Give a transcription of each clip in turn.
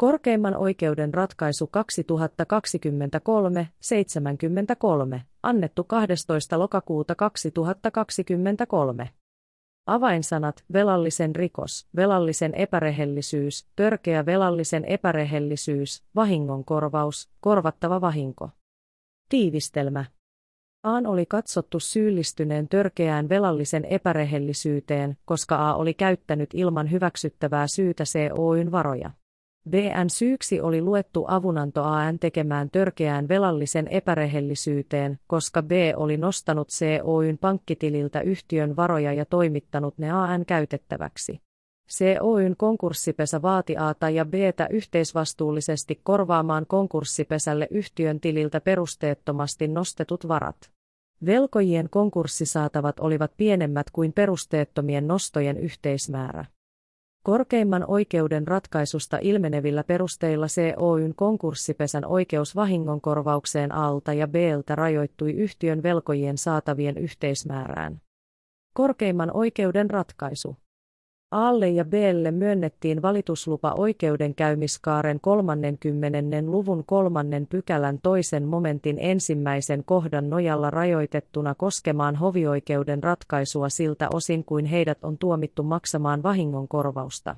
Korkeimman oikeuden ratkaisu 2023-73, annettu 12. lokakuuta 2023. Avainsanat, velallisen rikos, velallisen epärehellisyys, törkeä velallisen epärehellisyys, vahingonkorvaus, korvattava vahinko. Tiivistelmä. Aan oli katsottu syyllistyneen törkeään velallisen epärehellisyyteen, koska A oli käyttänyt ilman hyväksyttävää syytä COYn varoja. BN syyksi oli luettu avunanto AN tekemään törkeään velallisen epärehellisyyteen, koska B oli nostanut COYn pankkitililtä yhtiön varoja ja toimittanut ne AN käytettäväksi. COYn konkurssipesä vaati Ata ja Btä yhteisvastuullisesti korvaamaan konkurssipesälle yhtiön tililtä perusteettomasti nostetut varat. Velkojien konkurssisaatavat olivat pienemmät kuin perusteettomien nostojen yhteismäärä. Korkeimman oikeuden ratkaisusta ilmenevillä perusteilla COYn konkurssipesän oikeus vahingonkorvaukseen Alta ja Bltä rajoittui yhtiön velkojien saatavien yhteismäärään. Korkeimman oikeuden ratkaisu Aalle ja Blle myönnettiin valituslupa oikeudenkäymiskaaren 30. luvun kolmannen pykälän toisen momentin ensimmäisen kohdan nojalla rajoitettuna koskemaan hovioikeuden ratkaisua siltä osin kuin heidät on tuomittu maksamaan vahingonkorvausta.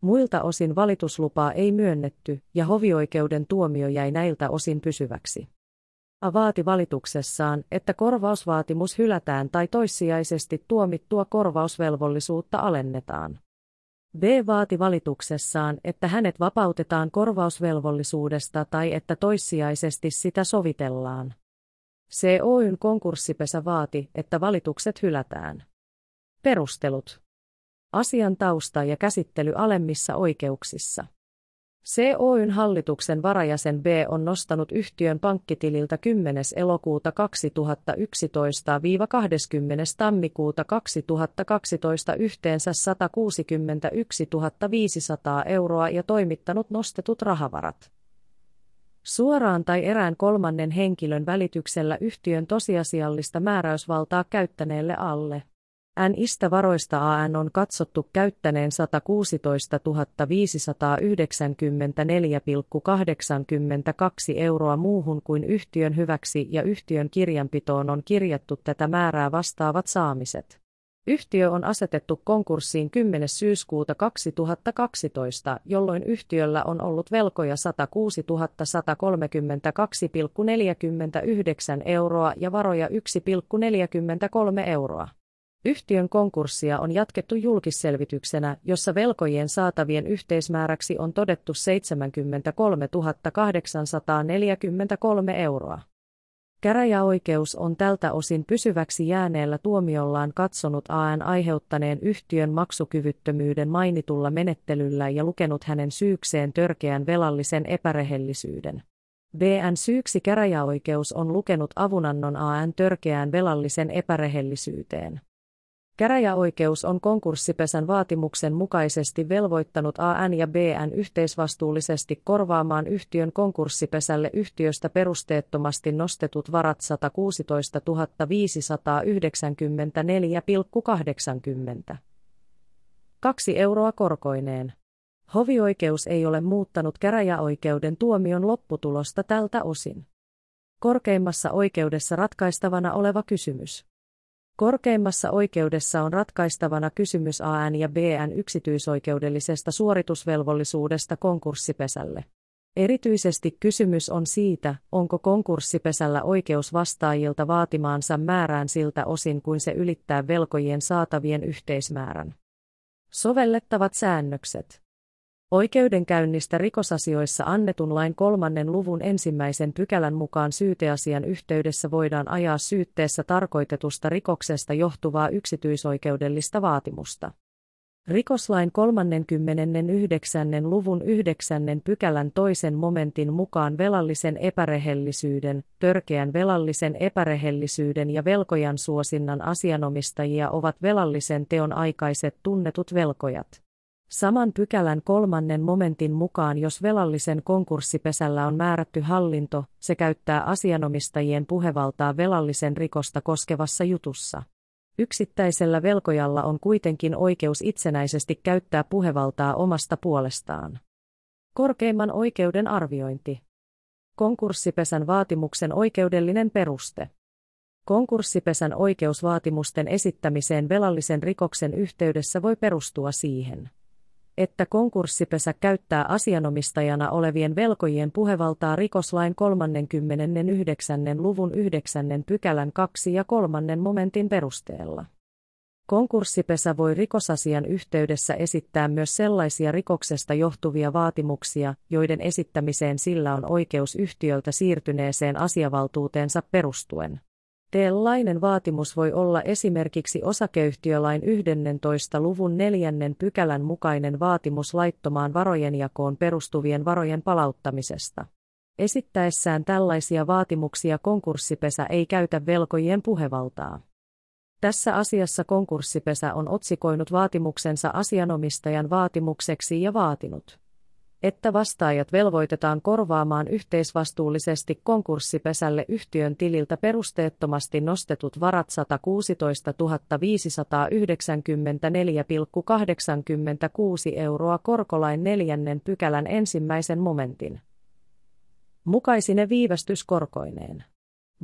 Muilta osin valituslupaa ei myönnetty, ja hovioikeuden tuomio jäi näiltä osin pysyväksi. A vaati valituksessaan, että korvausvaatimus hylätään tai toissijaisesti tuomittua korvausvelvollisuutta alennetaan. B vaati valituksessaan, että hänet vapautetaan korvausvelvollisuudesta tai että toissijaisesti sitä sovitellaan. COYn konkurssipesä vaati, että valitukset hylätään. Perustelut. Asian tausta ja käsittely alemmissa oikeuksissa. COYn hallituksen varajäsen B on nostanut yhtiön pankkitililtä 10. elokuuta 2011-20. tammikuuta 2012 yhteensä 161 500 euroa ja toimittanut nostetut rahavarat. Suoraan tai erään kolmannen henkilön välityksellä yhtiön tosiasiallista määräysvaltaa käyttäneelle alle. NIstä varoista AN on katsottu käyttäneen 116 594,82 euroa muuhun kuin yhtiön hyväksi ja yhtiön kirjanpitoon on kirjattu tätä määrää vastaavat saamiset. Yhtiö on asetettu konkurssiin 10. syyskuuta 2012, jolloin yhtiöllä on ollut velkoja 106 132,49 euroa ja varoja 1,43 euroa. Yhtiön konkurssia on jatkettu julkisselvityksenä, jossa velkojien saatavien yhteismääräksi on todettu 73 843 euroa. Käräjäoikeus on tältä osin pysyväksi jääneellä tuomiollaan katsonut AN aiheuttaneen yhtiön maksukyvyttömyyden mainitulla menettelyllä ja lukenut hänen syykseen törkeän velallisen epärehellisyyden. BN syyksi käräjäoikeus on lukenut avunannon AN törkeään velallisen epärehellisyyteen. Käräjäoikeus on konkurssipesän vaatimuksen mukaisesti velvoittanut AN ja BN yhteisvastuullisesti korvaamaan yhtiön konkurssipesälle yhtiöstä perusteettomasti nostetut varat 116 594,80. Kaksi euroa korkoineen. Hovioikeus ei ole muuttanut käräjäoikeuden tuomion lopputulosta tältä osin. Korkeimmassa oikeudessa ratkaistavana oleva kysymys. Korkeimmassa oikeudessa on ratkaistavana kysymys AN ja BN yksityisoikeudellisesta suoritusvelvollisuudesta konkurssipesälle. Erityisesti kysymys on siitä, onko konkurssipesällä oikeus vastaajilta vaatimaansa määrään siltä osin kuin se ylittää velkojien saatavien yhteismäärän. Sovellettavat säännökset. Oikeudenkäynnistä rikosasioissa annetun lain kolmannen luvun ensimmäisen pykälän mukaan syyteasian yhteydessä voidaan ajaa syytteessä tarkoitetusta rikoksesta johtuvaa yksityisoikeudellista vaatimusta. Rikoslain 39. luvun 9. pykälän toisen momentin mukaan velallisen epärehellisyyden, törkeän velallisen epärehellisyyden ja velkojan suosinnan asianomistajia ovat velallisen teon aikaiset tunnetut velkojat. Saman pykälän kolmannen momentin mukaan jos velallisen konkurssipesällä on määrätty hallinto, se käyttää asianomistajien puhevaltaa velallisen rikosta koskevassa jutussa. Yksittäisellä velkojalla on kuitenkin oikeus itsenäisesti käyttää puhevaltaa omasta puolestaan. Korkeimman oikeuden arviointi. Konkurssipesän vaatimuksen oikeudellinen peruste. Konkurssipesän oikeusvaatimusten esittämiseen velallisen rikoksen yhteydessä voi perustua siihen, että konkurssipesä käyttää asianomistajana olevien velkojien puhevaltaa rikoslain 39. luvun 9. pykälän 2 ja 3. momentin perusteella. Konkurssipesä voi rikosasian yhteydessä esittää myös sellaisia rikoksesta johtuvia vaatimuksia, joiden esittämiseen sillä on oikeus yhtiöltä siirtyneeseen asiavaltuuteensa perustuen. Tällainen vaatimus voi olla esimerkiksi osakeyhtiölain 11. luvun 4. pykälän mukainen vaatimus laittomaan varojenjakoon perustuvien varojen palauttamisesta. Esittäessään tällaisia vaatimuksia konkurssipesä ei käytä velkojien puhevaltaa. Tässä asiassa konkurssipesä on otsikoinut vaatimuksensa asianomistajan vaatimukseksi ja vaatinut, että vastaajat velvoitetaan korvaamaan yhteisvastuullisesti konkurssipesälle yhtiön tililtä perusteettomasti nostetut varat 116 594,86 euroa korkolain neljännen pykälän ensimmäisen momentin mukaisine viivästyskorkoineen.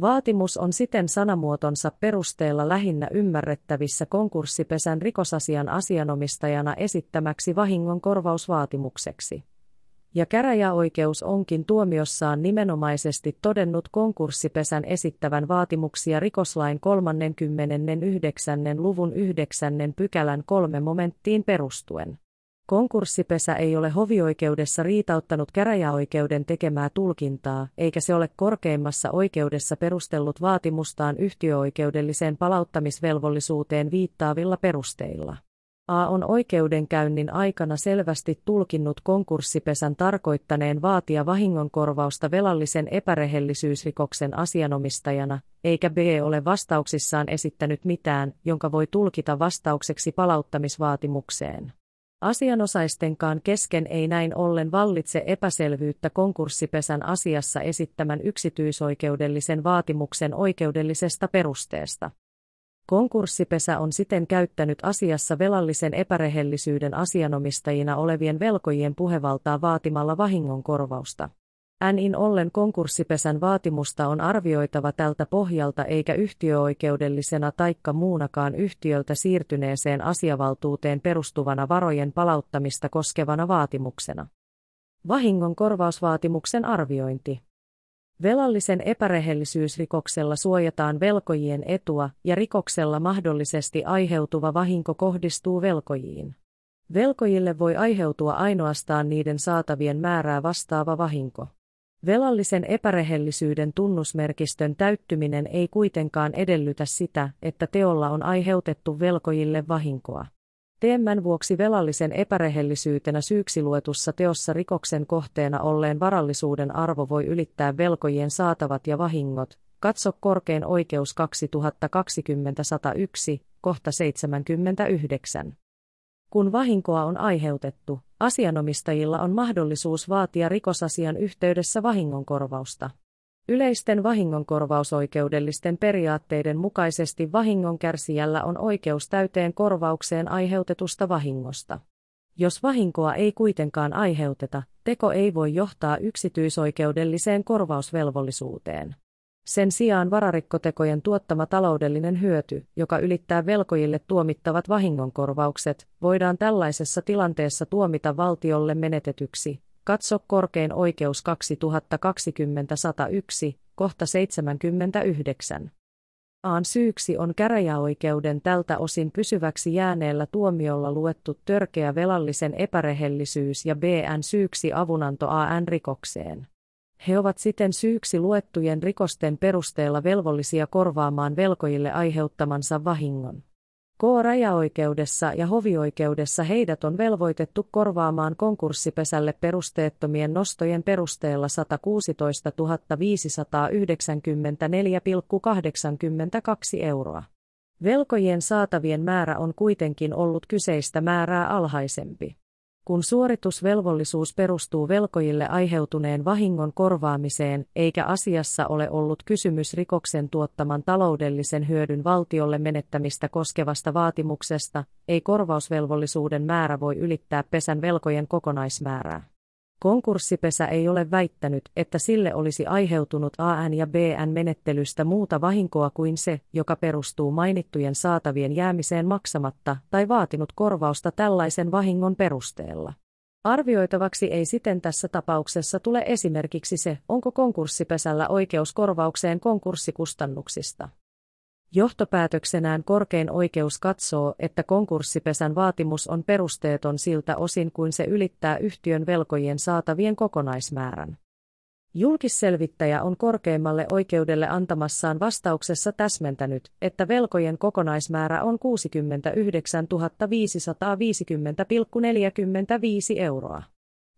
Vaatimus on siten sanamuotonsa perusteella lähinnä ymmärrettävissä konkurssipesän rikosasian asianomistajana esittämäksi vahingon korvausvaatimukseksi. Ja käräjäoikeus onkin tuomiossaan nimenomaisesti todennut konkurssipesän esittävän vaatimuksia rikoslain 39. luvun 9. pykälän kolme momenttiin perustuen. Konkurssipesä ei ole hovioikeudessa riitauttanut käräjäoikeuden tekemää tulkintaa, eikä se ole korkeimmassa oikeudessa perustellut vaatimustaan yhtiöoikeudelliseen palauttamisvelvollisuuteen viittaavilla perusteilla. A on oikeudenkäynnin aikana selvästi tulkinnut konkurssipesän tarkoittaneen vaatia vahingonkorvausta velallisen epärehellisyysrikoksen asianomistajana, eikä B ole vastauksissaan esittänyt mitään, jonka voi tulkita vastaukseksi palauttamisvaatimukseen. Asianosaistenkaan kesken ei näin ollen vallitse epäselvyyttä konkurssipesän asiassa esittämän yksityisoikeudellisen vaatimuksen oikeudellisesta perusteesta. Konkurssipesä on siten käyttänyt asiassa velallisen epärehellisyyden asianomistajina olevien velkojien puhevaltaa vaatimalla vahingonkorvausta. NIN ollen konkurssipesän vaatimusta on arvioitava tältä pohjalta eikä yhtiöoikeudellisena taikka muunakaan yhtiöltä siirtyneeseen asiavaltuuteen perustuvana varojen palauttamista koskevana vaatimuksena. Vahingon korvausvaatimuksen arviointi. Velallisen epärehellisyysrikoksella suojataan velkojien etua ja rikoksella mahdollisesti aiheutuva vahinko kohdistuu velkojiin. Velkojille voi aiheutua ainoastaan niiden saatavien määrää vastaava vahinko. Velallisen epärehellisyyden tunnusmerkistön täyttyminen ei kuitenkaan edellytä sitä, että teolla on aiheutettu velkojille vahinkoa. Teemmän vuoksi velallisen epärehellisyytenä syyksi luetussa teossa rikoksen kohteena olleen varallisuuden arvo voi ylittää velkojien saatavat ja vahingot. Katso korkein oikeus 2020-101, kohta 79. Kun vahinkoa on aiheutettu, asianomistajilla on mahdollisuus vaatia rikosasian yhteydessä vahingonkorvausta. Yleisten vahingonkorvausoikeudellisten periaatteiden mukaisesti vahingonkärsijällä on oikeus täyteen korvaukseen aiheutetusta vahingosta. Jos vahinkoa ei kuitenkaan aiheuteta, teko ei voi johtaa yksityisoikeudelliseen korvausvelvollisuuteen. Sen sijaan vararikkotekojen tuottama taloudellinen hyöty, joka ylittää velkojille tuomittavat vahingonkorvaukset, voidaan tällaisessa tilanteessa tuomita valtiolle menetetyksi. Katso korkein oikeus 2020-101, kohta 79. Aan syyksi on käräjäoikeuden tältä osin pysyväksi jääneellä tuomiolla luettu törkeä velallisen epärehellisyys ja BN syyksi avunanto AN rikokseen. He ovat siten syyksi luettujen rikosten perusteella velvollisia korvaamaan velkojille aiheuttamansa vahingon. K-rajaoikeudessa ja hovioikeudessa heidät on velvoitettu korvaamaan konkurssipesälle perusteettomien nostojen perusteella 116 594,82 euroa. Velkojien saatavien määrä on kuitenkin ollut kyseistä määrää alhaisempi kun suoritusvelvollisuus perustuu velkojille aiheutuneen vahingon korvaamiseen, eikä asiassa ole ollut kysymys rikoksen tuottaman taloudellisen hyödyn valtiolle menettämistä koskevasta vaatimuksesta, ei korvausvelvollisuuden määrä voi ylittää pesän velkojen kokonaismäärää. Konkurssipesä ei ole väittänyt, että sille olisi aiheutunut AN ja BN menettelystä muuta vahinkoa kuin se, joka perustuu mainittujen saatavien jäämiseen maksamatta tai vaatinut korvausta tällaisen vahingon perusteella. Arvioitavaksi ei siten tässä tapauksessa tule esimerkiksi se, onko konkurssipesällä oikeus korvaukseen konkurssikustannuksista. Johtopäätöksenään korkein oikeus katsoo, että konkurssipesän vaatimus on perusteeton siltä osin kuin se ylittää yhtiön velkojien saatavien kokonaismäärän. Julkisselvittäjä on korkeimmalle oikeudelle antamassaan vastauksessa täsmentänyt, että velkojen kokonaismäärä on 69 550,45 euroa.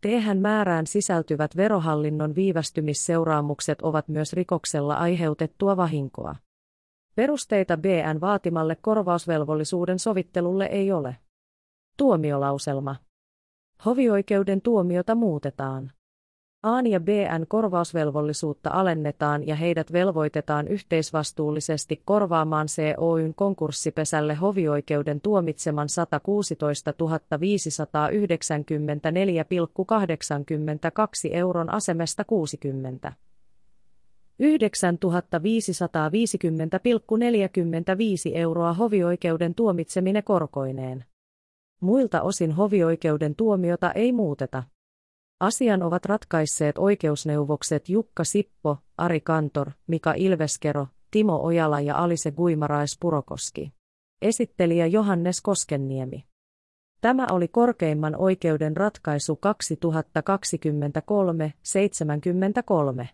Tehän määrään sisältyvät verohallinnon viivästymisseuraamukset ovat myös rikoksella aiheutettua vahinkoa. Perusteita BN vaatimalle korvausvelvollisuuden sovittelulle ei ole. Tuomiolauselma. Hovioikeuden tuomiota muutetaan. A ja BN korvausvelvollisuutta alennetaan ja heidät velvoitetaan yhteisvastuullisesti korvaamaan COYn konkurssipesälle hovioikeuden tuomitseman 116 594,82 euron asemesta 60. 9550,45 euroa hovioikeuden tuomitsemine korkoineen. Muilta osin hovioikeuden tuomiota ei muuteta. Asian ovat ratkaisseet oikeusneuvokset Jukka Sippo, Ari Kantor, Mika Ilveskero, Timo Ojala ja Alise Guimarais Purokoski. Esittelijä Johannes Koskenniemi. Tämä oli korkeimman oikeuden ratkaisu 2023-73.